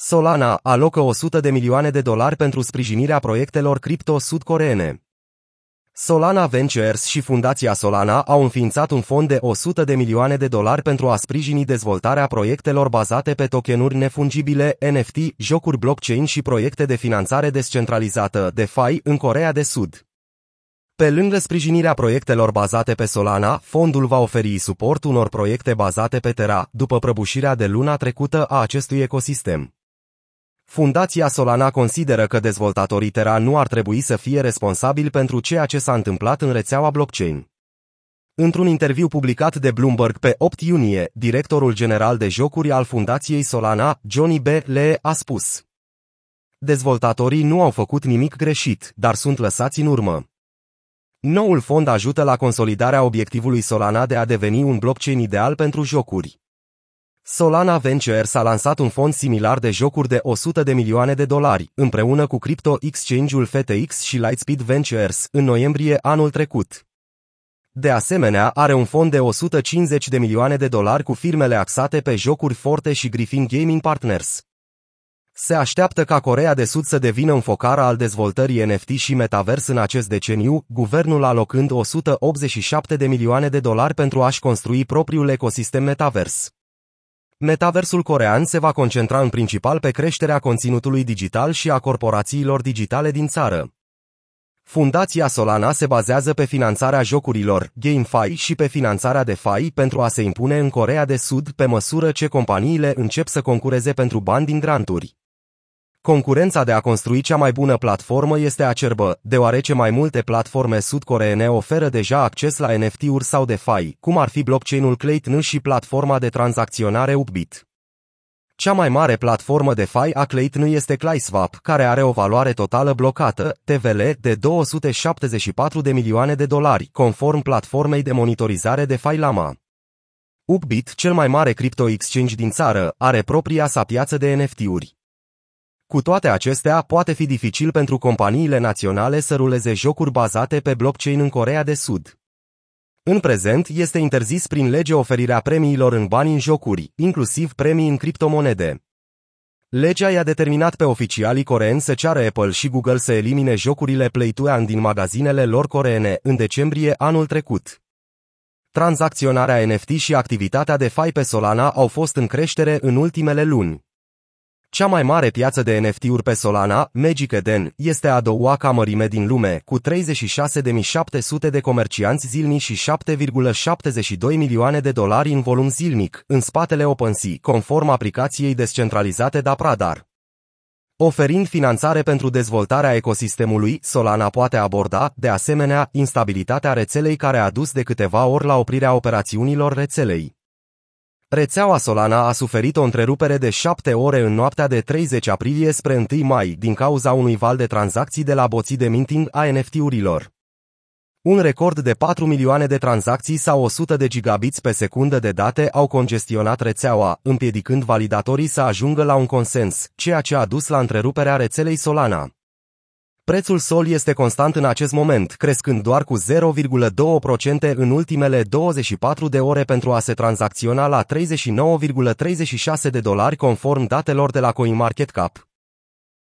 Solana alocă 100 de milioane de dolari pentru sprijinirea proiectelor cripto sud-coreene. Solana Ventures și Fundația Solana au înființat un fond de 100 de milioane de dolari pentru a sprijini dezvoltarea proiectelor bazate pe tokenuri nefungibile, NFT, jocuri blockchain și proiecte de finanțare descentralizată, DeFi, în Corea de Sud. Pe lângă sprijinirea proiectelor bazate pe Solana, fondul va oferi suport unor proiecte bazate pe Terra, după prăbușirea de luna trecută a acestui ecosistem. Fundația Solana consideră că dezvoltatorii Terra nu ar trebui să fie responsabili pentru ceea ce s-a întâmplat în rețeaua blockchain. Într-un interviu publicat de Bloomberg pe 8 iunie, directorul general de jocuri al Fundației Solana, Johnny B. Lee, a spus Dezvoltatorii nu au făcut nimic greșit, dar sunt lăsați în urmă. Noul fond ajută la consolidarea obiectivului Solana de a deveni un blockchain ideal pentru jocuri. Solana Ventures a lansat un fond similar de jocuri de 100 de milioane de dolari, împreună cu crypto exchange-ul FTX și Lightspeed Ventures, în noiembrie anul trecut. De asemenea, are un fond de 150 de milioane de dolari cu firmele axate pe jocuri Forte și Griffin Gaming Partners. Se așteaptă ca Corea de Sud să devină un focar al dezvoltării NFT și metavers în acest deceniu, guvernul alocând 187 de milioane de dolari pentru a-și construi propriul ecosistem metavers. Metaversul corean se va concentra în principal pe creșterea conținutului digital și a corporațiilor digitale din țară. Fundația Solana se bazează pe finanțarea jocurilor, GameFi și pe finanțarea DeFi pentru a se impune în Corea de Sud pe măsură ce companiile încep să concureze pentru bani din granturi. Concurența de a construi cea mai bună platformă este acerbă, deoarece mai multe platforme sud-coreene oferă deja acces la NFT-uri sau DeFi, cum ar fi blockchain-ul Clayton și platforma de tranzacționare Upbit. Cea mai mare platformă DeFi a Clayton este ClaySwap, care are o valoare totală blocată, TVL, de 274 de milioane de dolari, conform platformei de monitorizare DeFi Lama. Upbit, cel mai mare crypto exchange din țară, are propria sa piață de NFT-uri. Cu toate acestea, poate fi dificil pentru companiile naționale să ruleze jocuri bazate pe blockchain în Corea de Sud. În prezent, este interzis prin lege oferirea premiilor în bani în jocuri, inclusiv premii în criptomonede. Legea i-a determinat pe oficialii coreeni să ceară Apple și Google să elimine jocurile Play to Earn din magazinele lor coreene în decembrie anul trecut. Tranzacționarea NFT și activitatea de fai pe Solana au fost în creștere în ultimele luni. Cea mai mare piață de NFT-uri pe Solana, Magic Eden, este a doua ca mărime din lume, cu 36.700 de comercianți zilnici și 7,72 milioane de dolari în volum zilnic, în spatele OpenSea, conform aplicației descentralizate Dapradar. Oferind finanțare pentru dezvoltarea ecosistemului, Solana poate aborda, de asemenea, instabilitatea rețelei care a dus de câteva ori la oprirea operațiunilor rețelei. Rețeaua Solana a suferit o întrerupere de 7 ore în noaptea de 30 aprilie spre 1 mai din cauza unui val de tranzacții de la boții de minting a NFT-urilor. Un record de 4 milioane de tranzacții sau 100 de gigabits pe secundă de date au congestionat rețeaua, împiedicând validatorii să ajungă la un consens, ceea ce a dus la întreruperea rețelei Solana. Prețul SOL este constant în acest moment, crescând doar cu 0,2% în ultimele 24 de ore pentru a se tranzacționa la 39,36 de dolari conform datelor de la CoinMarketCap.